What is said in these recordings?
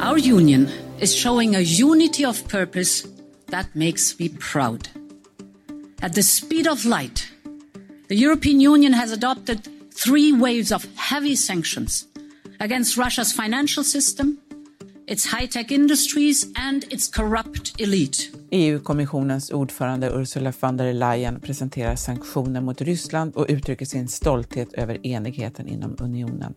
Our union is showing a unity of purpose that makes me proud. At the speed of light, the European Union has adopted three waves of heavy sanctions against Russia's financial system, its high-tech industries and its corrupt elite. EU-kommissionens ordförande Ursula von der Leyen presenterar sanktioner mot Ryssland och uttrycker sin stolthet över enigheten inom unionen.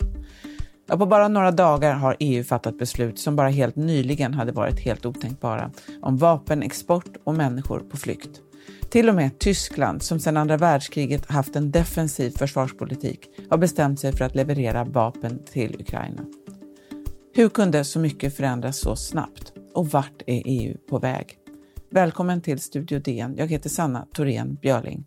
Och på bara några dagar har EU fattat beslut som bara helt nyligen hade varit helt otänkbara om vapenexport och människor på flykt. Till och med Tyskland, som sedan andra världskriget haft en defensiv försvarspolitik, har bestämt sig för att leverera vapen till Ukraina. Hur kunde så mycket förändras så snabbt? Och vart är EU på väg? Välkommen till Studio DN. Jag heter Sanna Thorén Björling.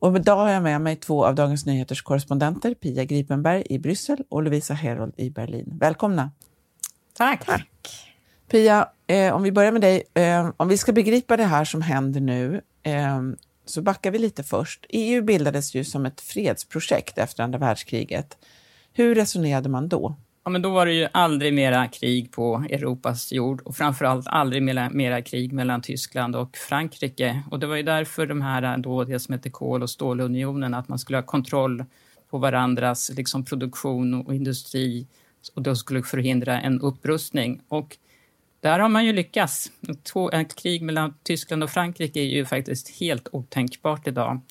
Och idag har jag med mig två av Dagens Nyheters korrespondenter, Pia Gripenberg i Bryssel och Lovisa Herold i Berlin. Välkomna! Tack! Tack. Pia, eh, om vi börjar med dig. Eh, om vi ska begripa det här som händer nu eh, så backar vi lite först. EU bildades ju som ett fredsprojekt efter andra världskriget. Hur resonerade man då? Ja, men då var det ju aldrig mera krig på Europas jord och framförallt aldrig mera, mera krig mellan Tyskland och Frankrike. Och det var ju därför de här, då, det som heter kol och stålunionen, att man skulle ha kontroll på varandras liksom, produktion och industri och då skulle förhindra en upprustning. Och där har man ju lyckats. Ett krig mellan Tyskland och Frankrike är ju faktiskt helt otänkbart idag. Mm.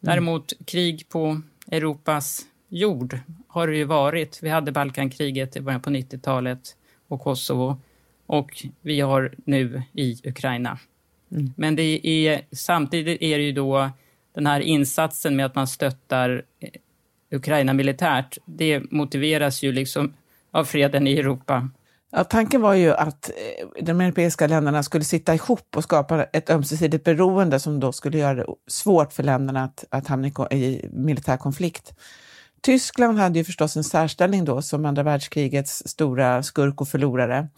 Däremot krig på Europas jord har det ju varit. Vi hade Balkankriget i början på 90-talet och Kosovo och vi har nu i Ukraina. Mm. Men det är, samtidigt är det ju då den här insatsen med att man stöttar eh, Ukraina militärt, det motiveras ju liksom av freden i Europa. Ja, tanken var ju att eh, de europeiska länderna skulle sitta ihop och skapa ett ömsesidigt beroende som då skulle göra det svårt för länderna att, att hamna i militär konflikt. Tyskland hade ju förstås en särställning då som andra världskrigets stora skurk och förlorare.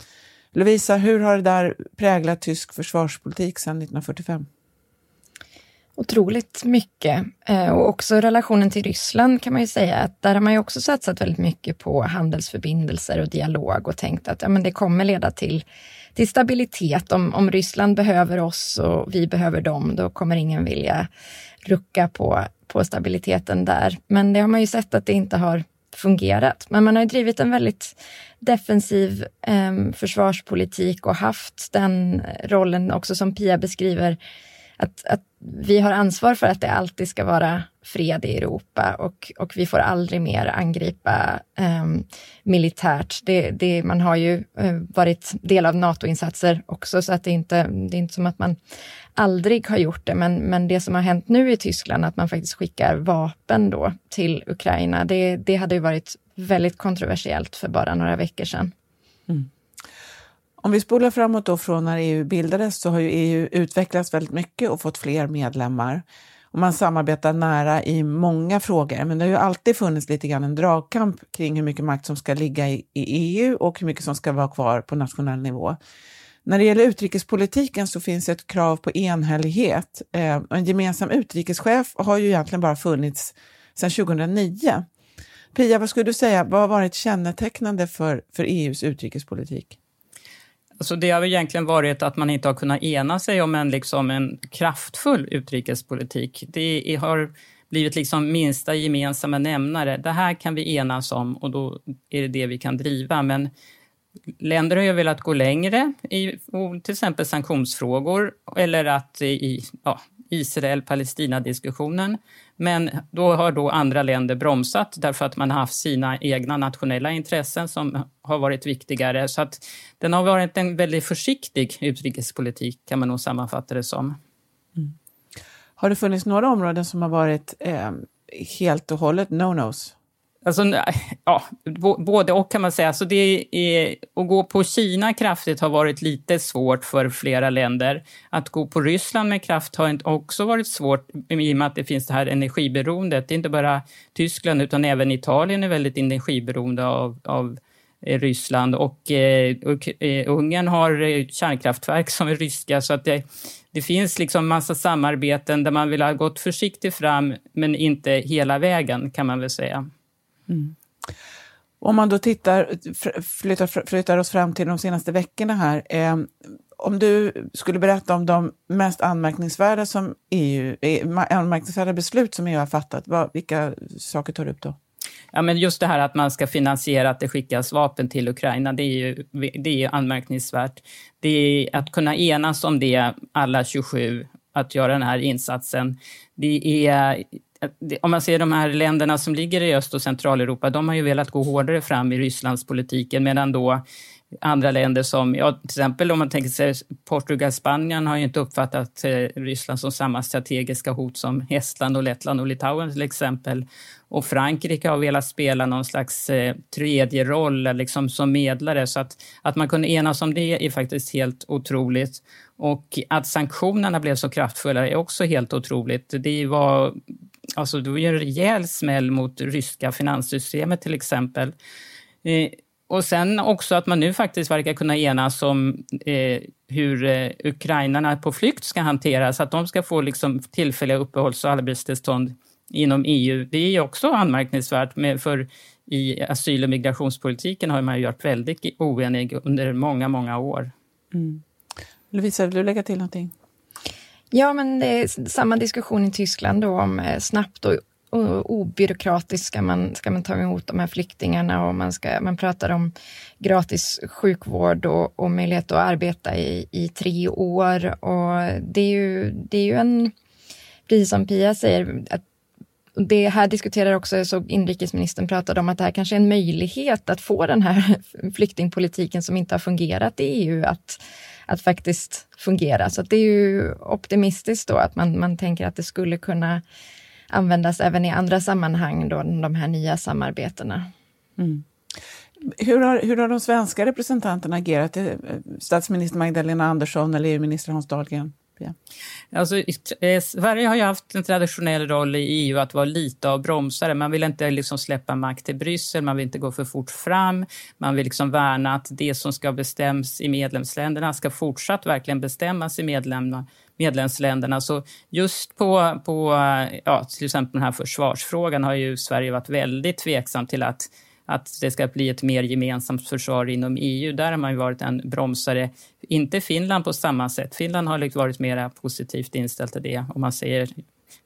Lovisa, hur har det där präglat tysk försvarspolitik sedan 1945? Otroligt mycket. Eh, och också relationen till Ryssland kan man ju säga att där har man ju också satsat väldigt mycket på handelsförbindelser och dialog och tänkt att ja, men det kommer leda till, till stabilitet. Om, om Ryssland behöver oss och vi behöver dem, då kommer ingen vilja rucka på på stabiliteten där. Men det har man ju sett att det inte har fungerat. Men man har drivit en väldigt defensiv eh, försvarspolitik och haft den rollen också som Pia beskriver, att, att vi har ansvar för att det alltid ska vara fred i Europa och, och vi får aldrig mer angripa eh, militärt. Det, det, man har ju eh, varit del av NATO-insatser också, så att det, inte, det är inte som att man aldrig har gjort det, men, men det som har hänt nu i Tyskland, att man faktiskt skickar vapen då till Ukraina, det, det hade ju varit väldigt kontroversiellt för bara några veckor sedan. Mm. Om vi spolar framåt då från när EU bildades så har ju EU utvecklats väldigt mycket och fått fler medlemmar. Och man samarbetar nära i många frågor, men det har ju alltid funnits lite grann en dragkamp kring hur mycket makt som ska ligga i, i EU och hur mycket som ska vara kvar på nationell nivå. När det gäller utrikespolitiken så finns ett krav på enhällighet. Eh, en gemensam utrikeschef har ju egentligen bara funnits sedan 2009. Pia, vad skulle du säga, vad har varit kännetecknande för, för EUs utrikespolitik? Alltså det har egentligen varit att man inte har kunnat ena sig om en, liksom en kraftfull utrikespolitik. Det har blivit liksom minsta gemensamma nämnare. Det här kan vi enas om och då är det det vi kan driva. Men länder har ju velat gå längre i till exempel sanktionsfrågor eller att i ja, Israel-Palestina-diskussionen. Men då har då andra länder bromsat därför att man har haft sina egna nationella intressen som har varit viktigare. Så att den har varit en väldigt försiktig utrikespolitik kan man nog sammanfatta det som. Mm. Har det funnits några områden som har varit eh, helt och hållet no-nos? Alltså, ja, både och kan man säga. Alltså det är, att gå på Kina kraftigt har varit lite svårt för flera länder. Att gå på Ryssland med kraft har också varit svårt i och med att det finns det här energiberoendet. Det är inte bara Tyskland utan även Italien är väldigt energiberoende av, av eh, Ryssland eh, och eh, Ungern har eh, kärnkraftverk som är ryska så att det, det finns liksom massa samarbeten där man vill ha gått försiktigt fram men inte hela vägen kan man väl säga. Mm. Om man då tittar, flyttar, flyttar oss fram till de senaste veckorna här. Eh, om du skulle berätta om de mest anmärkningsvärda, som EU, eh, anmärkningsvärda beslut som EU har fattat, vad, vilka saker tar du upp då? Ja, men just det här att man ska finansiera att det skickas vapen till Ukraina, det är ju det är anmärkningsvärt. Det är att kunna enas om det, alla 27, att göra den här insatsen. Det är om man ser de här länderna som ligger i Öst och Centraleuropa, de har ju velat gå hårdare fram i Rysslandspolitiken, medan då andra länder som, ja, till exempel om man tänker sig Portugal, Spanien har ju inte uppfattat eh, Ryssland som samma strategiska hot som Estland och Lettland och Litauen till exempel. Och Frankrike har velat spela någon slags eh, tredje roll eh, liksom som medlare så att, att man kunde enas om det är faktiskt helt otroligt. Och att sanktionerna blev så kraftfulla är också helt otroligt. Det var, alltså, det var ju en rejäl smäll mot ryska finanssystemet till exempel. Eh, och sen också att man nu faktiskt verkar kunna enas om eh, hur eh, ukrainarna på flykt ska hanteras, att de ska få liksom tillfälliga uppehålls och arbetstillstånd inom EU. Det är också anmärkningsvärt, med, för i asyl och migrationspolitiken har man ju varit väldigt oenig under många, många år. Mm. Lovisa, vill du lägga till någonting? Ja, men det är samma diskussion i Tyskland då om eh, snabbt och obyråkratiskt ska man, ska man ta emot de här flyktingarna och man, ska, man pratar om gratis sjukvård och, och möjlighet att arbeta i, i tre år. Och det är ju, det är ju en, precis som Pia säger, att det här diskuterar också, så inrikesministern pratade om att det här kanske är en möjlighet att få den här flyktingpolitiken som inte har fungerat i EU att, att faktiskt fungera. Så det är ju optimistiskt då att man, man tänker att det skulle kunna användas även i andra sammanhang, då, de här nya samarbetena. Mm. Hur har, hur har de svenska representanterna agerat? Eh, statsminister Magdalena Andersson eller EU-minister Hans Dahlgren? Ja. Alltså, eh, Sverige har ju haft en traditionell roll i EU att vara lite av bromsare. Man vill inte liksom släppa makt till Bryssel, man vill inte gå för fort fram. Man vill liksom värna att det som ska bestäms i medlemsländerna ska fortsatt verkligen bestämmas i medlemmarna medlemsländerna. Så just på, på ja, till exempel den här försvarsfrågan har ju Sverige varit väldigt tveksam till att att det ska bli ett mer gemensamt försvar inom EU. Där har man ju varit en bromsare. Inte Finland på samma sätt. Finland har liksom varit mer positivt inställt till det. Om man säger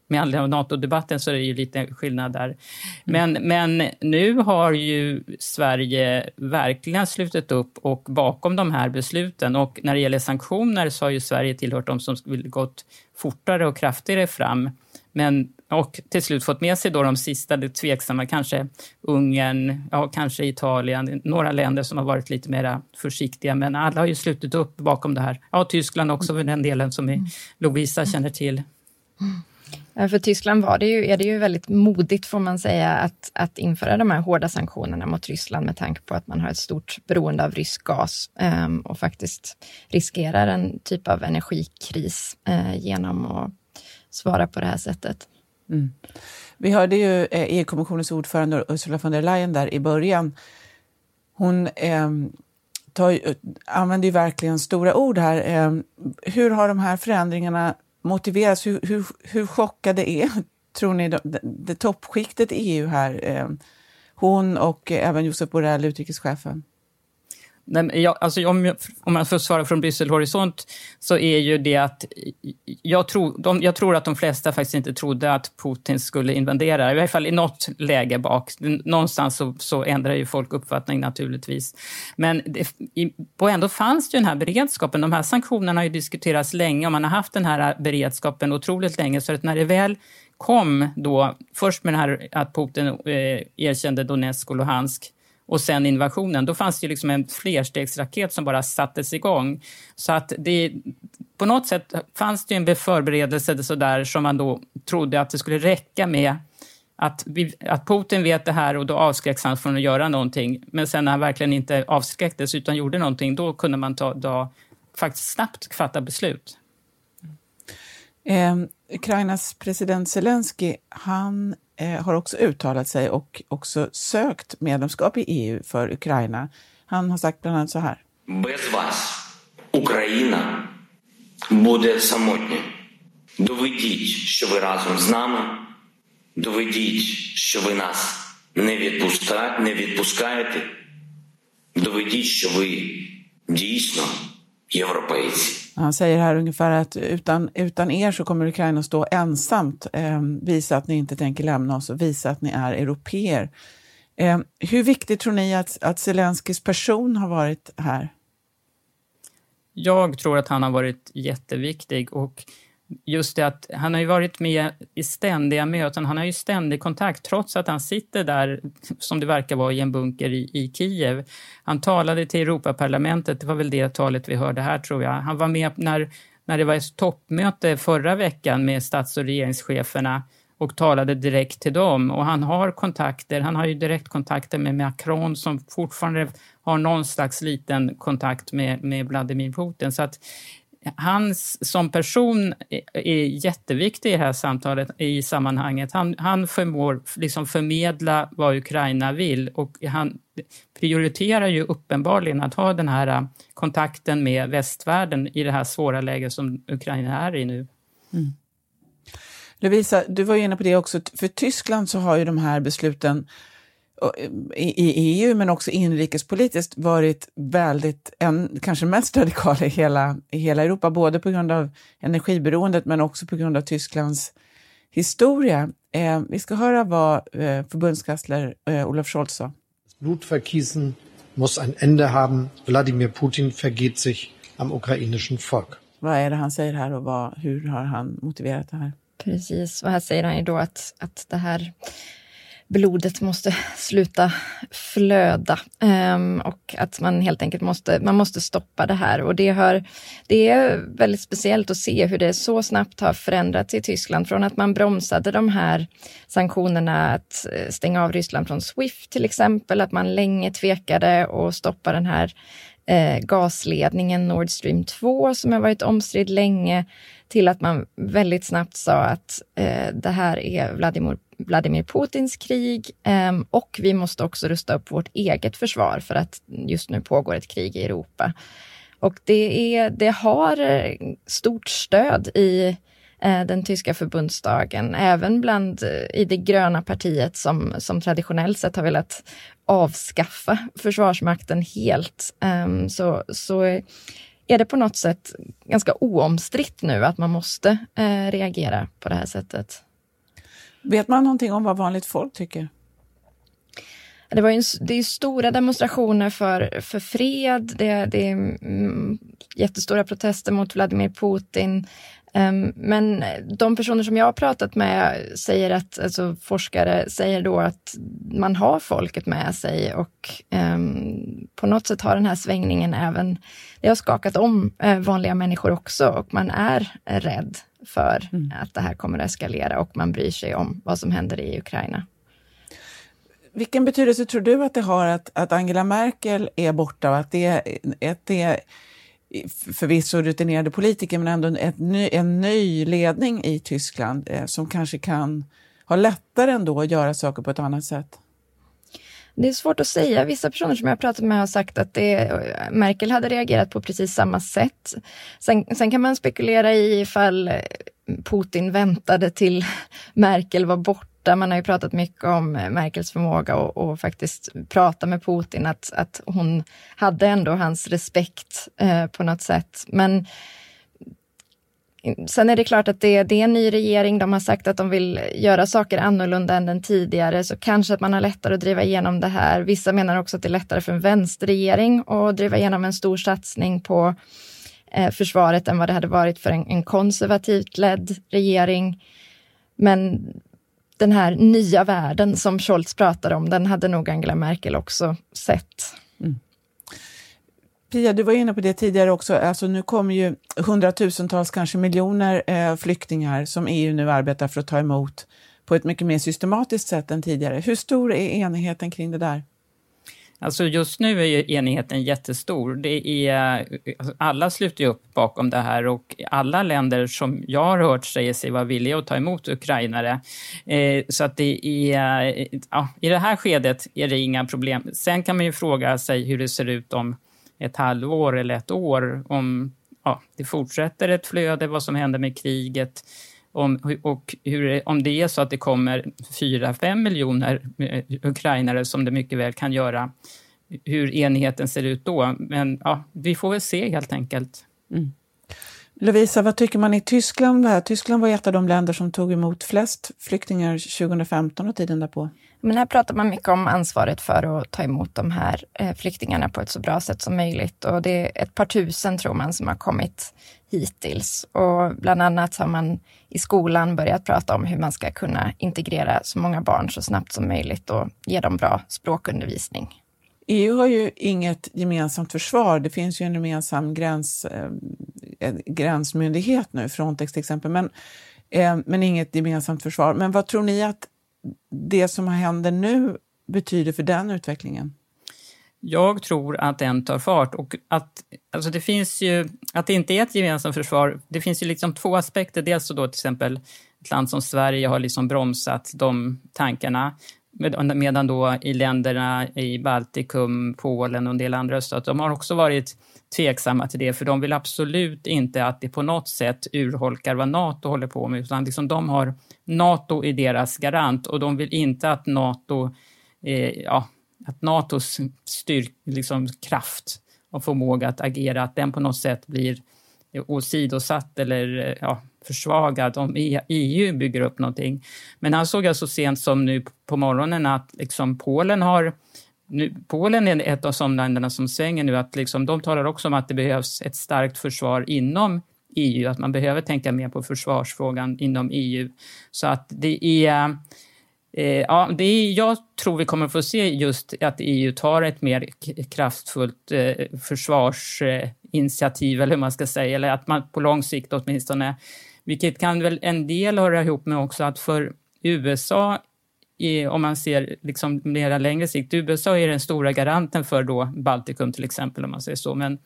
med anledning av NATO-debatten så är det ju lite skillnad där. Men, men nu har ju Sverige verkligen slutit upp och bakom de här besluten. Och när det gäller sanktioner så har ju Sverige tillhört de som vill gått fortare och kraftigare fram. Men, och till slut fått med sig då de sista, det tveksamma, kanske Ungern, ja, kanske Italien, några länder som har varit lite mer försiktiga. Men alla har ju slutit upp bakom det här. Ja, Tyskland också för den delen som Lovisa känner till. För Tyskland var det ju, är det ju väldigt modigt får man säga att, att införa de här hårda sanktionerna mot Ryssland med tanke på att man har ett stort beroende av rysk gas um, och faktiskt riskerar en typ av energikris uh, genom att svara på det här sättet. Mm. Vi hörde ju eh, EU-kommissionens ordförande Ursula von der Leyen där i början. Hon eh, tar, eh, använder ju verkligen stora ord här. Eh, hur har de här förändringarna motiverats? Hur, hur, hur chockade är, tror ni, det, det toppskiktet i EU här? Eh, hon och eh, även Josep Borrell, utrikeschefen. Nej, jag, alltså om, om jag får svara från Bryssel horisont så är ju det att jag tror, de, jag tror att de flesta faktiskt inte trodde att Putin skulle invadera, i alla fall i något läge bak. Någonstans så, så ändrar ju folk uppfattning naturligtvis. Men det, i, och ändå fanns ju den här beredskapen. De här sanktionerna har ju diskuterats länge och man har haft den här beredskapen otroligt länge så att när det väl kom då, först med det här att Putin eh, erkände Donetsk och Luhansk och sen invasionen, då fanns det liksom en flerstegsraket som bara sattes igång. Så att det, på något sätt fanns det en förberedelse så där som man då trodde att det skulle räcka med att, vi, att Putin vet det här och då avskräcks han från att göra någonting. Men sen när han verkligen inte avskräcktes utan gjorde någonting, då kunde man ta, då, faktiskt snabbt fatta beslut. Eh, Ukrainas president Zelensky, han eh, har också uttalat sig och också sökt medlemskap i EU för Ukraina. Han har sagt bland annat så här. Без вас Україна буде самотня. Доведіть, що ви разом з нами. Доведіть, що ви нас не, відпуска... не відпускаєте. Доведіть, що ви дійсно європейці. Han säger här ungefär att utan, utan er så kommer Ukraina stå ensamt. Eh, visa att ni inte tänker lämna oss och visa att ni är europeer. Eh, hur viktigt tror ni att, att Zelenskyjs person har varit här? Jag tror att han har varit jätteviktig och just det att han har ju varit med i ständiga möten, han har ju ständig kontakt trots att han sitter där, som det verkar vara, i en bunker i, i Kiev. Han talade till Europaparlamentet, det var väl det talet vi hörde här tror jag. Han var med när, när det var ett toppmöte förra veckan med stats och regeringscheferna och talade direkt till dem. Och han har kontakter, han har ju direktkontakter med Macron som fortfarande har någon slags liten kontakt med, med Vladimir Putin. Så att han som person är jätteviktig i det här samtalet, i sammanhanget. Han, han förmår liksom förmedla vad Ukraina vill och han prioriterar ju uppenbarligen att ha den här äh, kontakten med västvärlden i det här svåra läget som Ukraina är i nu. Mm. Lovisa, du var ju inne på det också. För Tyskland så har ju de här besluten i EU men också inrikespolitiskt varit väldigt, en, kanske mest radikala i hela, i hela Europa, både på grund av energiberoendet men också på grund av Tysklands historia. Eh, vi ska höra vad eh, förbundskansler eh, Olaf Scholz sa. Blutvergießen muss ein Ende haben. Wladimir Putin vergeht sich am ukrainischen Volk. Vad är det han säger här och vad, hur har han motiverat det här? Precis, och här säger han ju då att, att det här blodet måste sluta flöda um, och att man helt enkelt måste, man måste stoppa det här. Och det, har, det är väldigt speciellt att se hur det så snabbt har förändrats i Tyskland från att man bromsade de här sanktionerna att eh, stänga av Ryssland från Swift till exempel, att man länge tvekade att stoppa den här eh, gasledningen Nord Stream 2 som har varit omstridd länge till att man väldigt snabbt sa att eh, det här är Vladimir, Vladimir Putins krig ehm, och vi måste också rusta upp vårt eget försvar för att just nu pågår ett krig i Europa. Och det, är, det har eh, stort stöd i eh, den tyska förbundsdagen, även bland eh, i det gröna partiet som, som traditionellt sett har velat avskaffa Försvarsmakten helt. Ehm, så, så är det på något sätt ganska oomstritt nu att man måste reagera på det här sättet. Vet man någonting om vad vanligt folk tycker? Det, var ju, det är stora demonstrationer för, för fred, det, det är mm, jättestora protester mot Vladimir Putin. Um, men de personer som jag har pratat med säger att, alltså forskare säger då att man har folket med sig och um, på något sätt har den här svängningen även, det har skakat om uh, vanliga människor också och man är rädd för mm. att det här kommer att eskalera och man bryr sig om vad som händer i Ukraina. Vilken betydelse tror du att det har att, att Angela Merkel är borta och att det, att det förvisso rutinerade politiker, men ändå ett ny, en ny ledning i Tyskland eh, som kanske kan ha lättare ändå att göra saker på ett annat sätt? Det är svårt att säga. Vissa personer som jag har pratat med har sagt att det, eh, Merkel hade reagerat på precis samma sätt. Sen, sen kan man spekulera i ifall eh, Putin väntade till Merkel var borta borta. Man har ju pratat mycket om Merkels förmåga och, och faktiskt prata med Putin, att, att hon hade ändå hans respekt eh, på något sätt. Men Sen är det klart att det, det, är en ny regering, de har sagt att de vill göra saker annorlunda än den tidigare, så kanske att man har lättare att driva igenom det här. Vissa menar också att det är lättare för en vänsterregering att driva igenom en stor satsning på eh, försvaret än vad det hade varit för en, en konservativt ledd regering. Men den här nya världen som Scholz pratar om, den hade nog Angela Merkel också sett. Mm. Pia, du var inne på det tidigare också. Alltså, nu kommer ju hundratusentals, kanske miljoner eh, flyktingar som EU nu arbetar för att ta emot på ett mycket mer systematiskt sätt än tidigare. Hur stor är enigheten kring det där? Alltså just nu är ju enigheten jättestor. Det är, alltså, alla sluter upp bakom det här och alla länder som jag har hört säger sig vara villiga att ta emot ukrainare. Eh, så att det är, ja, i det här skedet är det inga problem. Sen kan man ju fråga sig hur det ser ut om ett halvår eller ett år, om ja, det fortsätter ett flöde, vad som händer med kriget om, och hur, om det är så att det kommer 4-5 miljoner eh, ukrainare som det mycket väl kan göra, hur enheten ser ut då. Men ja, vi får väl se helt enkelt. Mm. Lovisa, vad tycker man i Tyskland? Här? Tyskland var ett av de länder som tog emot flest flyktingar 2015 och tiden därpå. Men här pratar man mycket om ansvaret för att ta emot de här eh, flyktingarna på ett så bra sätt som möjligt. Och det är ett par tusen, tror man, som har kommit hittills. Och bland annat har man i skolan börjat prata om hur man ska kunna integrera så många barn så snabbt som möjligt och ge dem bra språkundervisning. EU har ju inget gemensamt försvar. Det finns ju en gemensam gräns, eh, gränsmyndighet nu, Frontex till exempel, men, eh, men inget gemensamt försvar. Men vad tror ni att det som händer nu betyder för den utvecklingen? Jag tror att den tar fart och att alltså det finns ju, att det inte är ett gemensamt försvar, det finns ju liksom två aspekter. Dels så då till exempel ett land som Sverige har liksom bromsat de tankarna medan då i länderna i Baltikum, Polen och en del andra öststater, de har också varit tveksamma till det, för de vill absolut inte att det på något sätt urholkar vad Nato håller på med, utan liksom de har Nato i deras garant och de vill inte att Nato, eh, ja, att Natos styrk, liksom kraft och förmåga att agera, att den på något sätt blir åsidosatt eller ja, försvagad om EU bygger upp någonting. Men han såg jag så sent som nu på morgonen att liksom Polen har nu, Polen är ett av de länderna som svänger nu, att liksom, de talar också om att det behövs ett starkt försvar inom EU, att man behöver tänka mer på försvarsfrågan inom EU. Så att det är Eh, ja, det är, jag tror vi kommer få se just att EU tar ett mer kraftfullt eh, försvarsinitiativ, eller hur man ska säga, eller att man på lång sikt åtminstone, vilket kan väl en del höra ihop med också att för USA om man ser liksom mera längre sikt, USA är den stora garanten för då Baltikum till exempel, om man säger så, men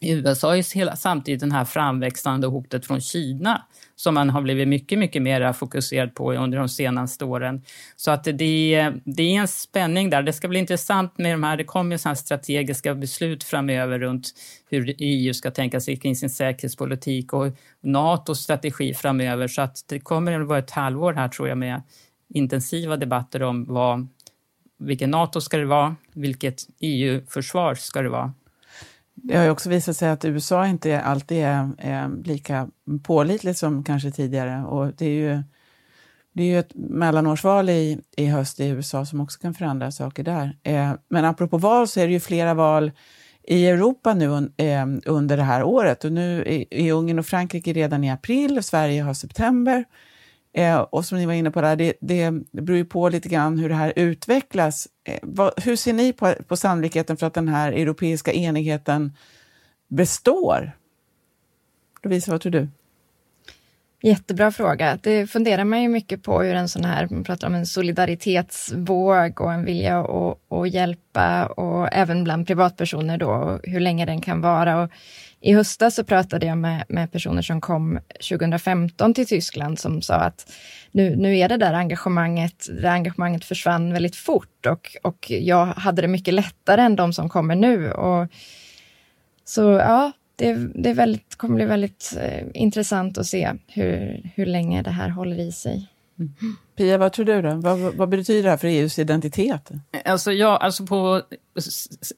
USA är hela, samtidigt det här framväxande hotet från Kina som man har blivit mycket, mycket mer fokuserad på under de senaste åren. Så att det, det är en spänning där. Det ska bli intressant med de här, det kommer ju sådana strategiska beslut framöver runt hur EU ska tänka sig kring sin säkerhetspolitik och NATOs strategi framöver. Så att det kommer att vara ett halvår här tror jag med intensiva debatter om vad, vilken NATO ska det vara, vilket EU-försvar ska det vara. Det har ju också visat sig att USA inte alltid är, är lika pålitligt som kanske tidigare. Och det är ju, det är ju ett mellanårsval i, i höst i USA som också kan förändra saker där. Eh, men apropå val så är det ju flera val i Europa nu eh, under det här året. Och nu är Ungern och Frankrike redan i april, och Sverige har september. Eh, och som ni var inne på, där, det, det beror ju på lite grann hur det här utvecklas. Eh, vad, hur ser ni på, på sannolikheten för att den här europeiska enigheten består? Lovisa, vad tror du? Jättebra fråga. Det funderar man ju mycket på hur en sån här, man pratar om en solidaritetsvåg och en vilja att, att hjälpa och även bland privatpersoner då, hur länge den kan vara. Och I höstas så pratade jag med, med personer som kom 2015 till Tyskland som sa att nu, nu är det där engagemanget, det engagemanget försvann väldigt fort och, och jag hade det mycket lättare än de som kommer nu. Och, så ja, det, det är väldigt, kommer bli väldigt eh, intressant att se hur, hur länge det här håller i sig. Mm. Pia, vad tror du då? Vad, vad, betyder det här för EUs identitet? Alltså, ja, alltså på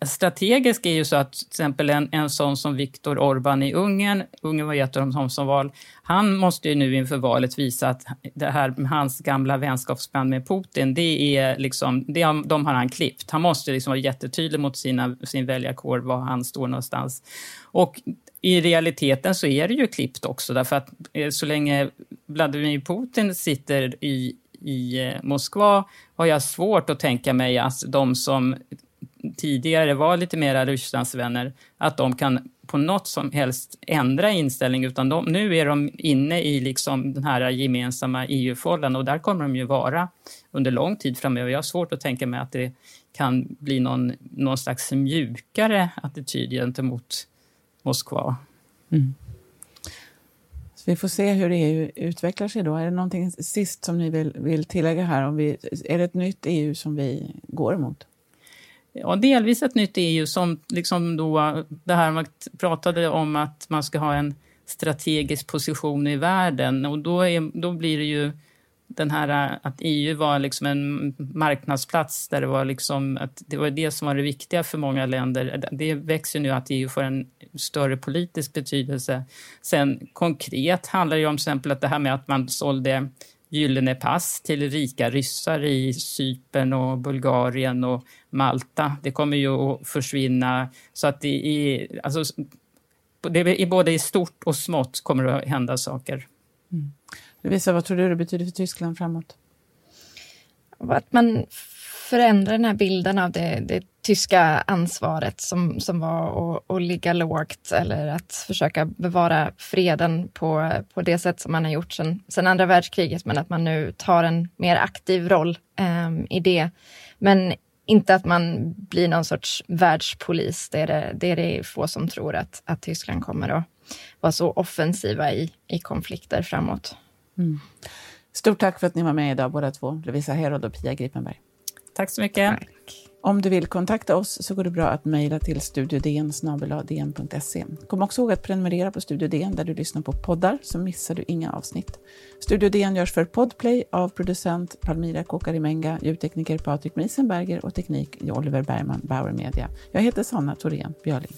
strategiskt är ju så att till exempel en, en sån som Viktor Orbán i Ungern, Ungern var ett av de som val, han måste ju nu inför valet visa att det här med hans gamla vänskapsband med Putin, det är liksom, det, de har han klippt. Han måste liksom vara jättetydlig mot sina, sin väljarkår var han står någonstans. Och i realiteten så är det ju klippt också därför att eh, så länge Vladimir Putin sitter i, i eh, Moskva har jag svårt att tänka mig att de som tidigare var lite mera Rysslandsvänner, att de kan på något som helst ändra inställning, utan de, nu är de inne i liksom den här gemensamma EU-fållan och där kommer de ju vara under lång tid framöver. Jag har svårt att tänka mig att det kan bli någon, någon slags mjukare attityd gentemot Moskva. Mm. Så vi får se hur EU utvecklar sig då. Är det någonting sist som ni vill, vill tillägga här? Om vi, är det ett nytt EU som vi går emot? Ja, delvis ett nytt EU som liksom då, det här man pratade om att man ska ha en strategisk position i världen och då, är, då blir det ju den här äh, att EU var liksom en marknadsplats där det var liksom att det var det som var det viktiga för många länder. Det växer nu att EU får en större politisk betydelse. Sen konkret handlar det om till exempel att det här med att man sålde gyllene pass till rika ryssar i Cypern och Bulgarien och Malta. Det kommer ju att försvinna. Så att det är, alltså, det är både i stort och smått kommer det att hända saker. Mm. Lovisa, vad tror du det betyder för Tyskland framåt? Att man förändrar den här bilden av det, det tyska ansvaret som, som var att, att ligga lågt eller att försöka bevara freden på, på det sätt som man har gjort sedan, sedan andra världskriget, men att man nu tar en mer aktiv roll eh, i det. Men inte att man blir någon sorts världspolis. Det är det, det är det få som tror att, att Tyskland kommer att vara så offensiva i, i konflikter framåt. Mm. Stort tack för att ni var med idag båda två, Lovisa Herod och Pia Gripenberg. Tack så mycket. Tack. Om du vill kontakta oss så går det bra att mejla till studiodn.se. Kom också ihåg att prenumerera på Studio DN där du lyssnar på poddar så missar du inga avsnitt. Studio DN görs för Podplay av producent Palmira Kokarimenga, ljudtekniker Patrik Miesenberger och teknik Oliver Bergman, Bauer Media. Jag heter Sanna Thorén Björling.